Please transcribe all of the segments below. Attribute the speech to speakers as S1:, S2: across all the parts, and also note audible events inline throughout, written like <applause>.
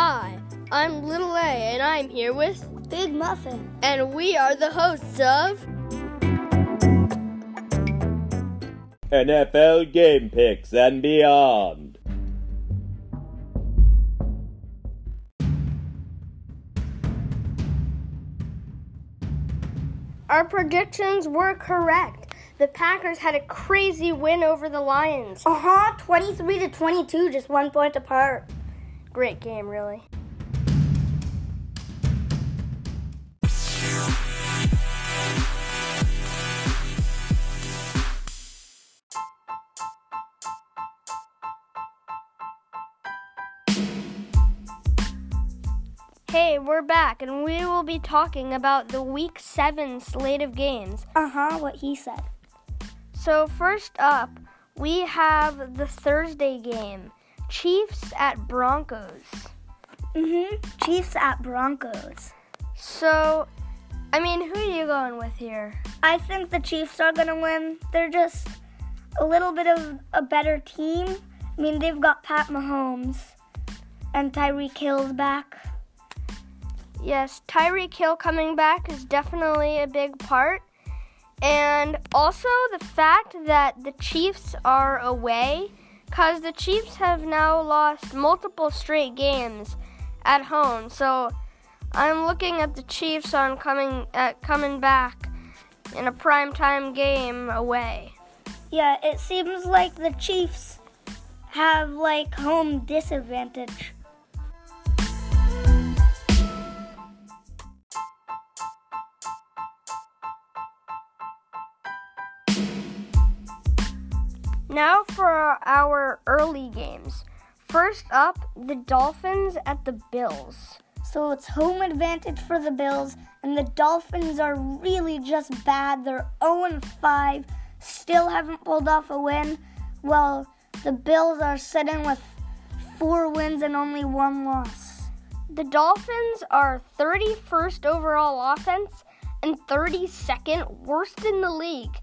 S1: Hi, I'm Little A, and I'm here with
S2: Big Muffin.
S1: And we are the hosts of
S3: NFL Game Picks and Beyond.
S1: Our predictions were correct. The Packers had a crazy win over the Lions.
S2: Uh huh, 23 to 22, just one point apart.
S1: Great game, really. Hey, we're back, and we will be talking about the Week 7 slate of games.
S2: Uh huh, what he said.
S1: So, first up, we have the Thursday game Chiefs at Broncos.
S2: Hmm, Chiefs at Broncos.
S1: So, I mean, who are you going with here?
S2: I think the Chiefs are going to win. They're just a little bit of a better team. I mean, they've got Pat Mahomes and Tyreek Hill's back.
S1: Yes, Tyreek Hill coming back is definitely a big part. And also the fact that the Chiefs are away, because the Chiefs have now lost multiple straight games at home. So I'm looking at the Chiefs on coming at coming back in a primetime game away.
S2: Yeah, it seems like the Chiefs have like home disadvantage.
S1: Now for our early games. First up, the Dolphins at the Bills.
S2: So it's home advantage for the Bills, and the Dolphins are really just bad. They're 0 5, still haven't pulled off a win. Well, the Bills are sitting with four wins and only one loss.
S1: The Dolphins are 31st overall offense and 32nd worst in the league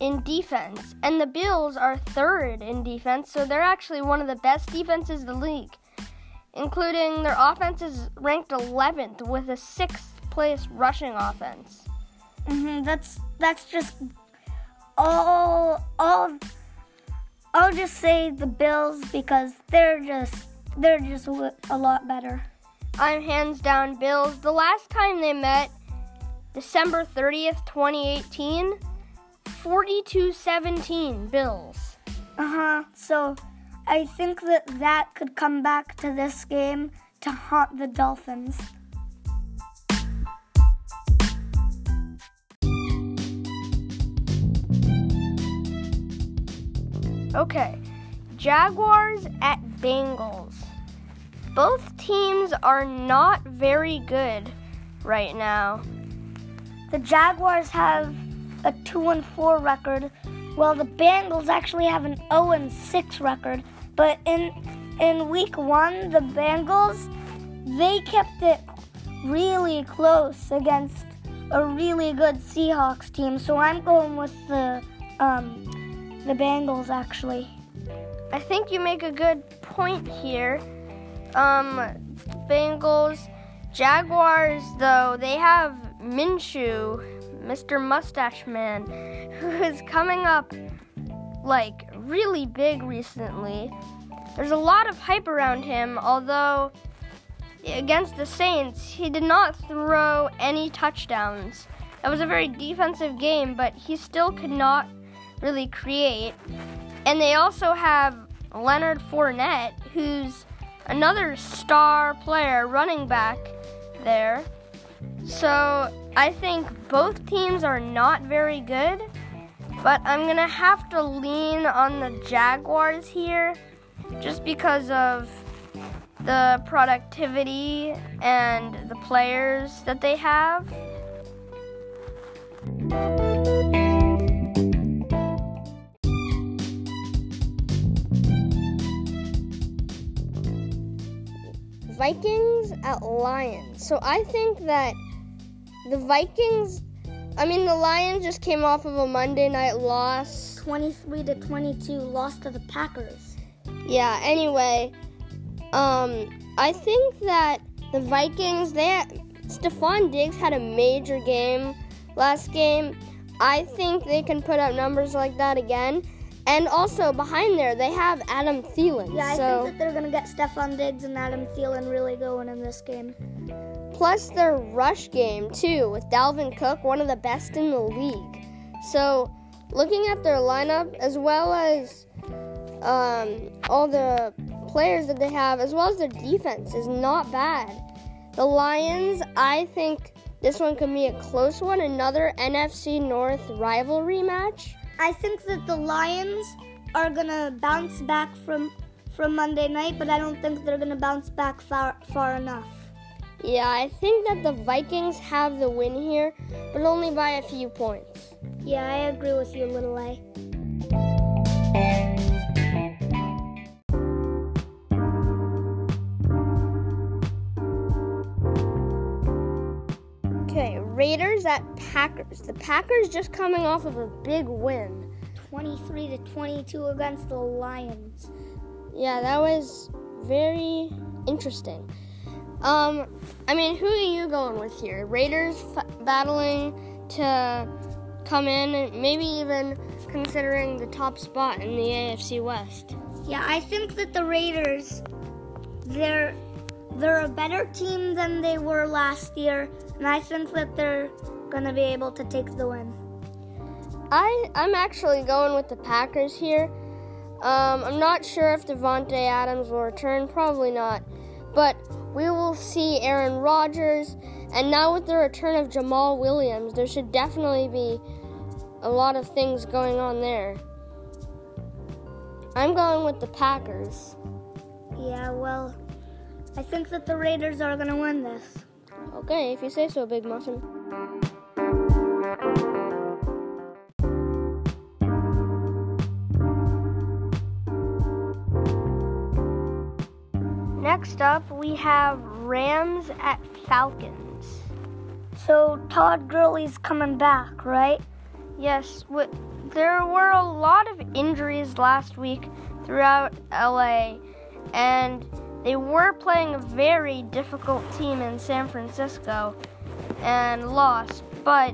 S1: in defense, and the Bills are third in defense, so they're actually one of the best defenses in the league, including their offense is ranked 11th with a sixth place rushing offense.
S2: Mm-hmm, that's that's just all all. I'll just say the Bills because they're just they're just a lot better.
S1: I'm hands down Bills. The last time they met, December 30th, 2018. 42 17 Bills.
S2: Uh huh. So I think that that could come back to this game to haunt the Dolphins.
S1: Okay. Jaguars at Bengals. Both teams are not very good right now.
S2: The Jaguars have a 2 and 4 record, Well, the Bengals actually have an 0 and 6 record. But in in week 1, the Bengals they kept it really close against a really good Seahawks team. So I'm going with the um, the Bengals actually.
S1: I think you make a good point here. Um, Bengals, Jaguars though they have Minshew Mr. Mustache Man, <laughs> who is coming up like really big recently. There's a lot of hype around him, although against the Saints, he did not throw any touchdowns. It was a very defensive game, but he still could not really create. And they also have Leonard Fournette, who's another star player running back there. So I think both teams are not very good, but I'm going to have to lean on the Jaguars here just because of the productivity and the players that they have. Vikings at Lions. So I think that the Vikings, I mean, the Lions just came off of a Monday night loss
S2: 23 to 22, lost to the Packers.
S1: Yeah, anyway, Um, I think that the Vikings, they Stefon Diggs had a major game last game. I think they can put up numbers like that again. And also behind there, they have Adam Thielen.
S2: Yeah, I
S1: so
S2: think that they're gonna get Stefon Diggs and Adam Thielen really going in this game.
S1: plus their rush game too with Dalvin Cook, one of the best in the league. So looking at their lineup as well as um, all the players that they have, as well as their defense, is not bad. The Lions, I think this one could be a close one, another NFC North rivalry match.
S2: I think that the Lions are gonna bounce back from from Monday night, but I don't think they're gonna bounce back far far enough.
S1: Yeah, I think that the Vikings have the win here, but only by a few points.
S2: Yeah, I agree with you, little A.
S1: Packers. The Packers just coming off of a big win.
S2: 23 to 22 against the Lions.
S1: Yeah, that was very interesting. Um, I mean, who are you going with here? Raiders f- battling to come in, and maybe even considering the top spot in the AFC West.
S2: Yeah, I think that the Raiders they're they're a better team than they were last year, and I think that they're gonna be able to take the win.
S1: I I'm actually going with the Packers here. Um, I'm not sure if Davante Adams will return, probably not, but we will see Aaron Rodgers, and now with the return of Jamaal Williams, there should definitely be a lot of things going on there. I'm going with the Packers.
S2: Yeah, well, I think that the Raiders are gonna win this.
S1: Okay, if you say so, Big Muffin. Next up, we have Rams at Falcons.
S2: So Todd Gurley's coming back, right?
S1: Yes, there were a lot of injuries last week throughout LA, and they were playing a very difficult team in San Francisco and lost. But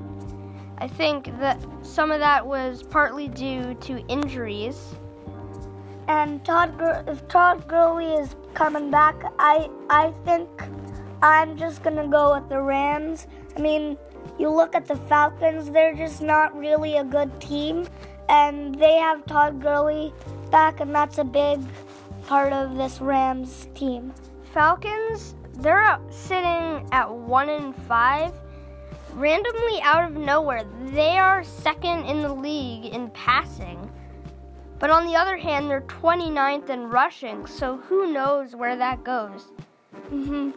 S1: I think that some of that was partly due to injuries.
S2: And Todd, if Todd Gurley is coming back, I I think I'm just gonna go with the Rams. I mean, you look at the Falcons; they're just not really a good team, and they have Todd Gurley back, and that's a big part of this Rams team.
S1: Falcons, they're sitting at one and five. Randomly out of nowhere, they are second in the league in passing. But on the other hand, they're 29th in rushing, so who knows where that goes.
S2: hmm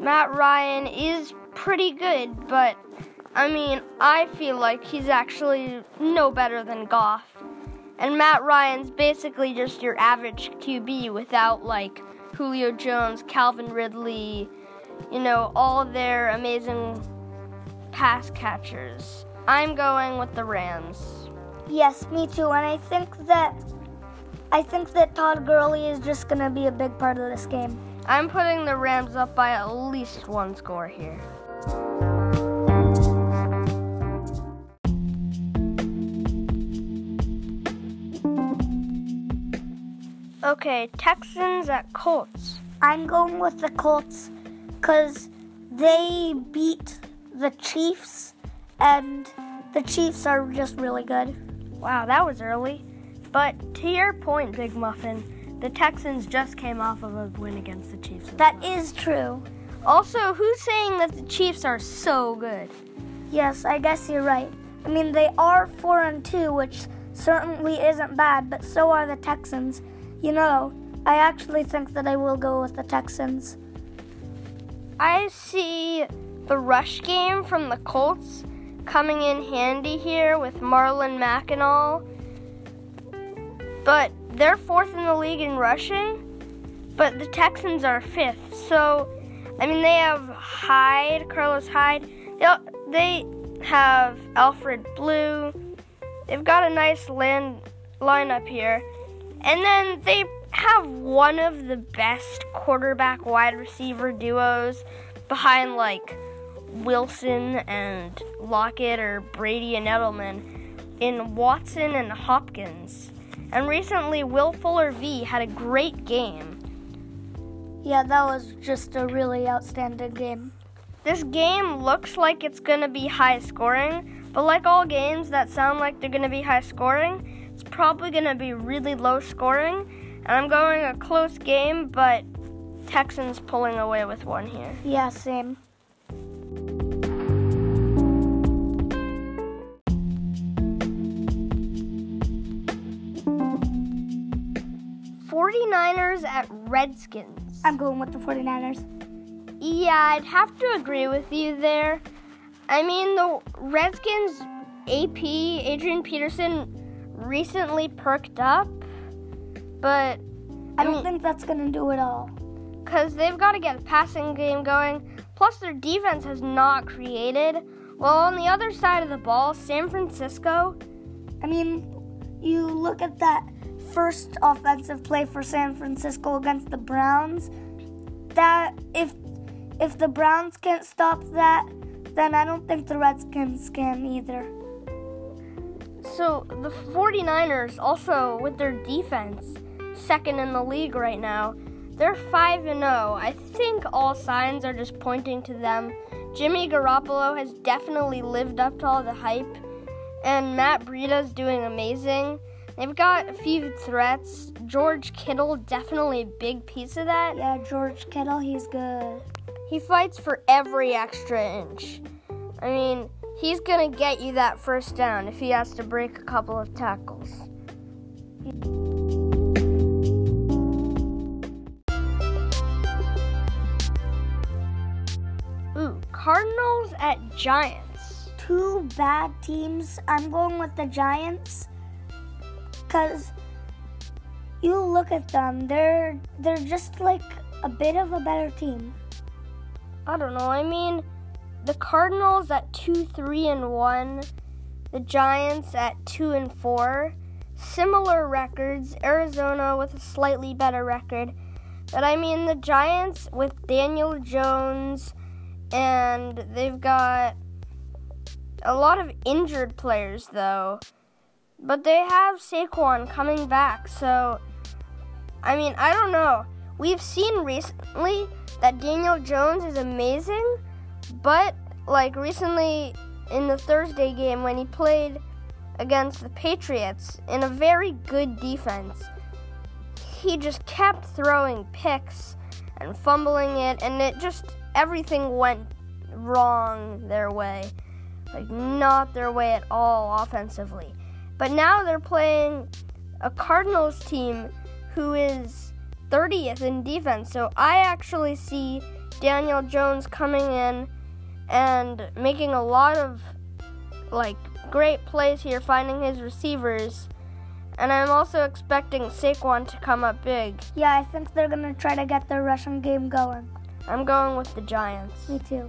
S1: Matt Ryan is pretty good, but I mean, I feel like he's actually no better than Goff. And Matt Ryan's basically just your average QB without like Julio Jones, Calvin Ridley, you know, all their amazing pass catchers. I'm going with the Rams.
S2: Yes, me too. And I think that I think that Todd Gurley is just gonna be a big part of this game.
S1: I'm putting the Rams up by at least one score here. Okay, Texans at Colts.
S2: I'm going with the Colts because they beat the Chiefs, and the Chiefs are just really good.
S1: Wow, that was early. But to your point, Big Muffin, the Texans just came off of a win against the Chiefs.
S2: That is true.
S1: Also, who's saying that the Chiefs are so good?
S2: Yes, I guess you're right. I mean, they are four and two, which certainly isn't bad, but so are the Texans. You know, I actually think that I will go with the Texans.
S1: I see the rush game from the Colts coming in handy here with Marlon Mack and all. But they're fourth in the league in rushing, but the Texans are fifth. So, I mean, they have Hyde, Carlos Hyde. They, they have Alfred Blue. They've got a nice land lineup here. And then they have one of the best quarterback wide receiver duos behind like Wilson and Lockett or Brady and Edelman in Watson and Hopkins. And recently, Will Fuller V had a great game.
S2: Yeah, that was just a really outstanding game.
S1: This game looks like it's going to be high scoring, but like all games that sound like they're going to be high scoring, it's probably going to be really low scoring. And I'm going a close game, but Texans pulling away with one here.
S2: Yeah, same.
S1: 49ers at Redskins.
S2: I'm going with the 49ers.
S1: Yeah, I'd have to agree with you there. I mean, the Redskins AP, Adrian Peterson, recently perked up, but
S2: I don't think that's going to do it all.
S1: Because they've got to get a passing game going. Plus, their defense has not created. Well, on the other side of the ball, San Francisco.
S2: I mean, you look at that first offensive play for San Francisco against the Browns. That if if the Browns can't stop that, then I don't think the Redskins can either.
S1: So the 49ers also with their defense, second in the league right now. They're 5 and 0. I think all signs are just pointing to them. Jimmy Garoppolo has definitely lived up to all the hype and Matt Breida's doing amazing. They've got a few threats. George Kittle, definitely a big piece of that.
S2: Yeah, George Kittle, he's good.
S1: He fights for every extra inch. I mean, he's going to get you that first down if he has to break a couple of tackles. Cardinals at Giants.
S2: Two bad teams. I'm going with the Giants because you look at them, they're they're just like a bit of a better team.
S1: I don't know. I mean, the Cardinals at two, three, and one, the Giants at two and four, similar records. Arizona with a slightly better record, but I mean the Giants with Daniel Jones, and they've got a lot of injured players though. But they have Saquon coming back, so I mean, I don't know. We've seen recently that Daniel Jones is amazing, but like recently in the Thursday game when he played against the Patriots in a very good defense, he just kept throwing picks and fumbling it, and it just everything went wrong their way. Like, not their way at all offensively. But now they're playing a Cardinals team who is 30th in defense. So I actually see Daniel Jones coming in and making a lot of like great plays here, finding his receivers. And I'm also expecting Saquon to come up big.
S2: Yeah, I think they're going to try to get their rushing game going.
S1: I'm going with the Giants.
S2: Me too.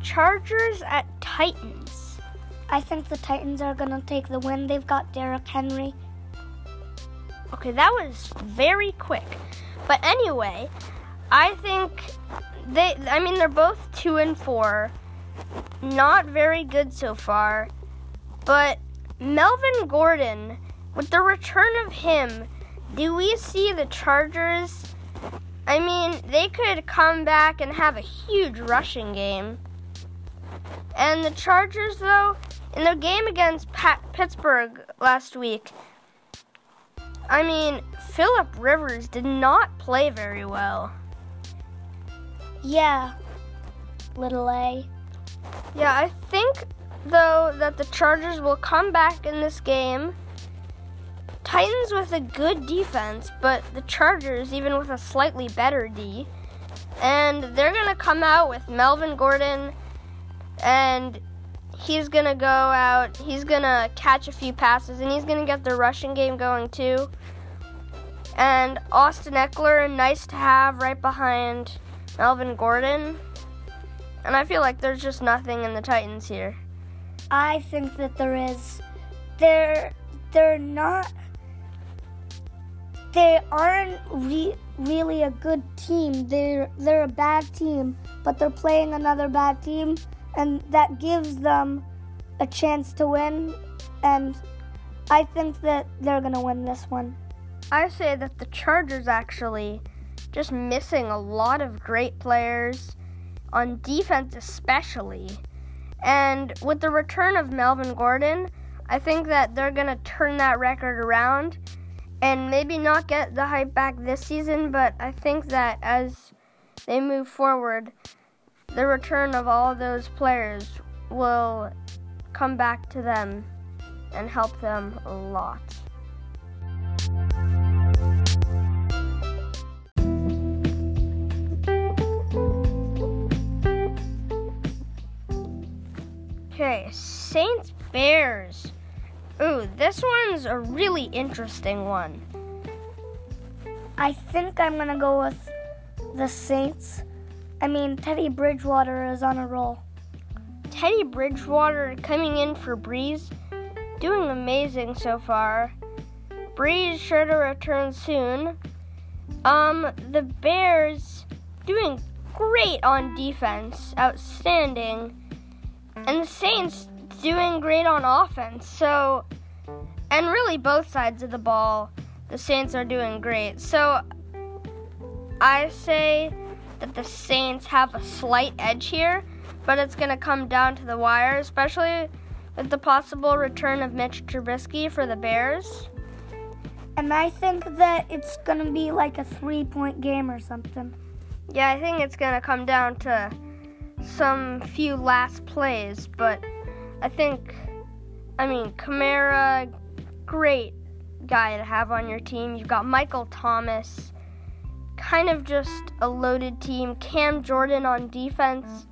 S1: Chargers at Titans.
S2: I think the Titans are going to take the win. They've got Derrick Henry.
S1: Okay, that was very quick. But anyway, I think they I mean they're both 2 and 4. Not very good so far. But Melvin Gordon, with the return of him, do we see the Chargers I mean, they could come back and have a huge rushing game. And the Chargers, though, in their game against Pat- Pittsburgh last week, I mean, Philip Rivers did not play very well.
S2: Yeah, little A.
S1: Yeah, I think, though, that the Chargers will come back in this game. Titans with a good defense, but the Chargers even with a slightly better D. And they're going to come out with Melvin Gordon and he's gonna go out. He's gonna catch a few passes, and he's gonna get the rushing game going too. And Austin Ekeler, nice to have right behind Melvin Gordon. And I feel like there's just nothing in the Titans here.
S2: I think that there is. They're they're not. They aren't re- really a good team. They're they're a bad team, but they're playing another bad team, and that gives them a chance to win. And I think that they're gonna win this one.
S1: I say that the Chargers actually just missing a lot of great players on defense, especially. And with the return of Melvin Gordon, I think that they're going to turn that record around and maybe not get the hype back this season, but I think that as they move forward, the return of all those players will come back to them and help them a lot. Okay, Saints Bears. Ooh, this one's a really interesting one.
S2: I think I'm gonna go with the Saints. I mean, Teddy Bridgewater is on a roll.
S1: Teddy Bridgewater coming in for Brees, doing amazing so far. Brees sure to return soon. Um, the Bears doing great on defense, outstanding and the Saints doing great on offense. So, and really both sides of the ball, the Saints are doing great. So, I say that the Saints have a slight edge here, but it's going to come down to the wire, especially with the possible return of Mitch Trubisky for the Bears.
S2: And I think that it's going to be like a three point game or something.
S1: Yeah, I think it's going to come down to some few last plays, but I think, I mean, Kamara, great guy to have on your team. You've got Michael Thomas, kind of just a loaded team. Cam Jordan on defense,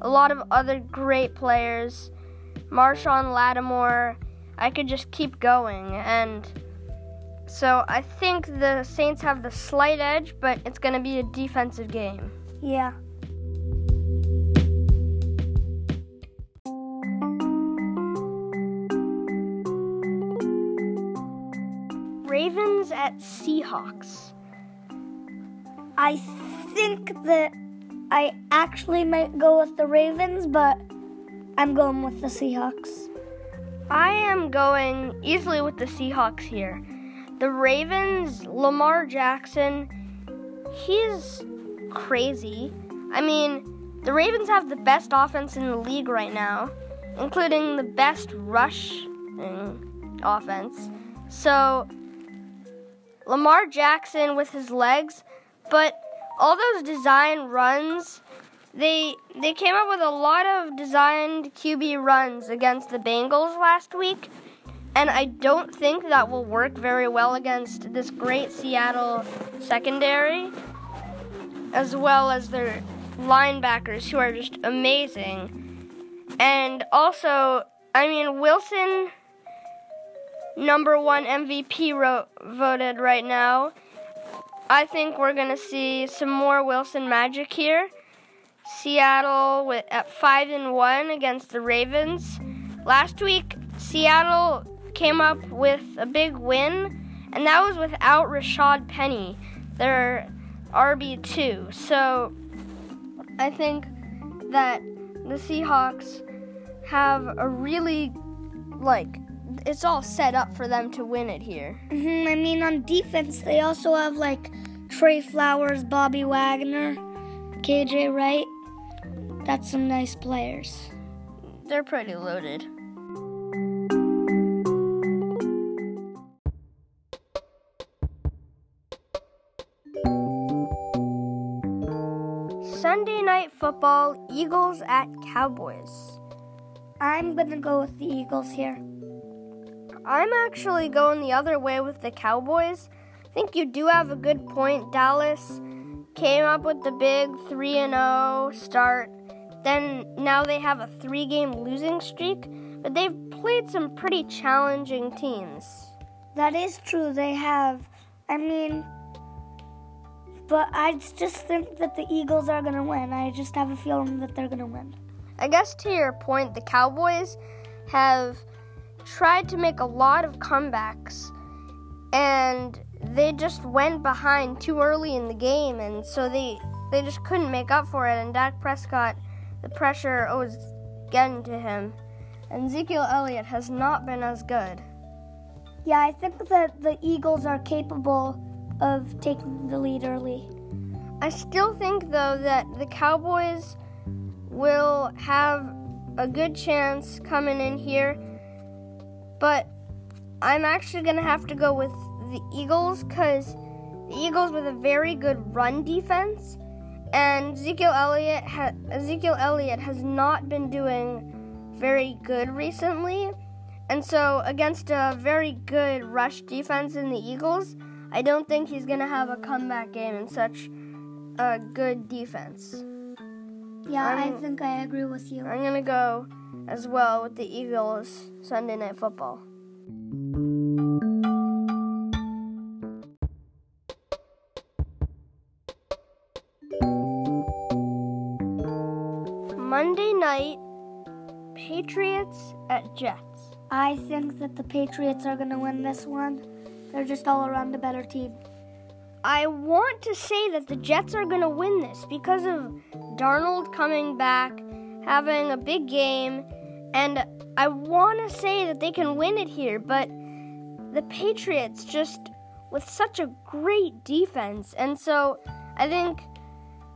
S1: a lot of other great players. Marshon Lattimore. I could just keep going. And so I think the Saints have the slight edge, but it's going to be a defensive game.
S2: Yeah.
S1: Ravens at Seahawks.
S2: I think that I actually might go with the Ravens, but I'm going with the Seahawks.
S1: I am going easily with the Seahawks here. The Ravens, Lamar Jackson, he's crazy. I mean, the Ravens have the best offense in the league right now, including the best rushing offense. So, Lamar Jackson with his legs, but all those design runs, they they came up with a lot of designed QB runs against the Bengals last week, and I don't think that will work very well against this great Seattle secondary, as well as their linebackers who are just amazing. And also, I mean Wilson number one MVP ro- voted right now. I think we're going to see some more Wilson magic here. Seattle with, at 5 and 1 against the Ravens. Last week, Seattle came up with a big win, and that was without Rashaad Penny, their RB2. So I think that the Seahawks have a really like it's all set up for them to win it here.
S2: Mm-hmm. I mean, on defense, they also have like Trey Flowers, Bobby Wagner, KJ Wright. That's some nice players.
S1: They're pretty loaded. Sunday night football, Eagles at Cowboys.
S2: I'm gonna go with the Eagles here.
S1: I'm actually going the other way with the Cowboys. I think you do have a good point. Dallas came up with the big 3 and 0 start. Then now they have a 3-game losing streak, but they've played some pretty challenging teams.
S2: That is true. They have. I mean, but I just think that the Eagles are going to win. I just have a feeling that they're going to win.
S1: I guess to your point, the Cowboys, have tried to make a lot of comebacks and they just went behind too early in the game and so they they just couldn't make up for it and Dak Prescott the pressure was getting to him and Ezekiel Elliott has not been as good.
S2: Yeah, I think that the Eagles are capable of taking the lead early.
S1: I still think though that the Cowboys will have a good chance coming in here, but I'm actually going to have to go with the Eagles because the Eagles with a very good run defense, and Ezekiel Elliott ha- Ezekiel Elliott has not been doing very good recently, and so against a very good rush defense in the Eagles, I don't think he's going to have a comeback game in such a good defense.
S2: Yeah, i
S1: I'm-
S2: think I agree with you.
S1: I'm gonna go as well with the Eagles Sunday Night Football. Monday night, Patriots at Jets.
S2: I think that the Patriots are going to win this one. They're just all around a better team.
S1: I want to say that the Jets are going to win this because of Darnold coming back, having a big game, and I want to say that they can win it here, but the Patriots just with such a great defense, and so I think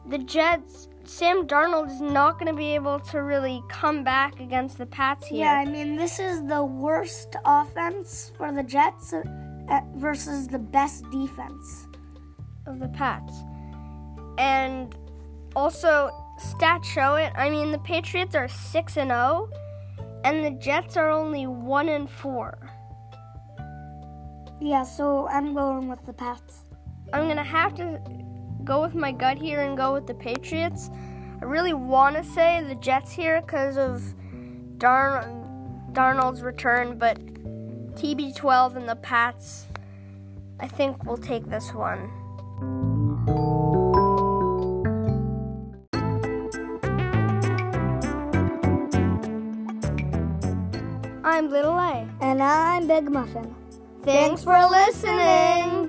S1: the Jets, Sam Darnold is not going to be able to really come back against the Pats here.
S2: Yeah, I mean, this is the worst offense for the Jets uh, versus the best defense.
S1: of the Pats. And also, stats show it. I mean, the Patriots are 6 and 0 and the Jets are only 1 and 4.
S2: Yeah, so I'm going with the Pats.
S1: I'm going to have to go with my gut here and go with the Patriots. I really want to say the Jets here because of Darn- Darnold's return, but TB12 and the Pats, I think, will take this one. I'm Little A.
S2: And I'm Big Muffin.
S1: Thanks for listening.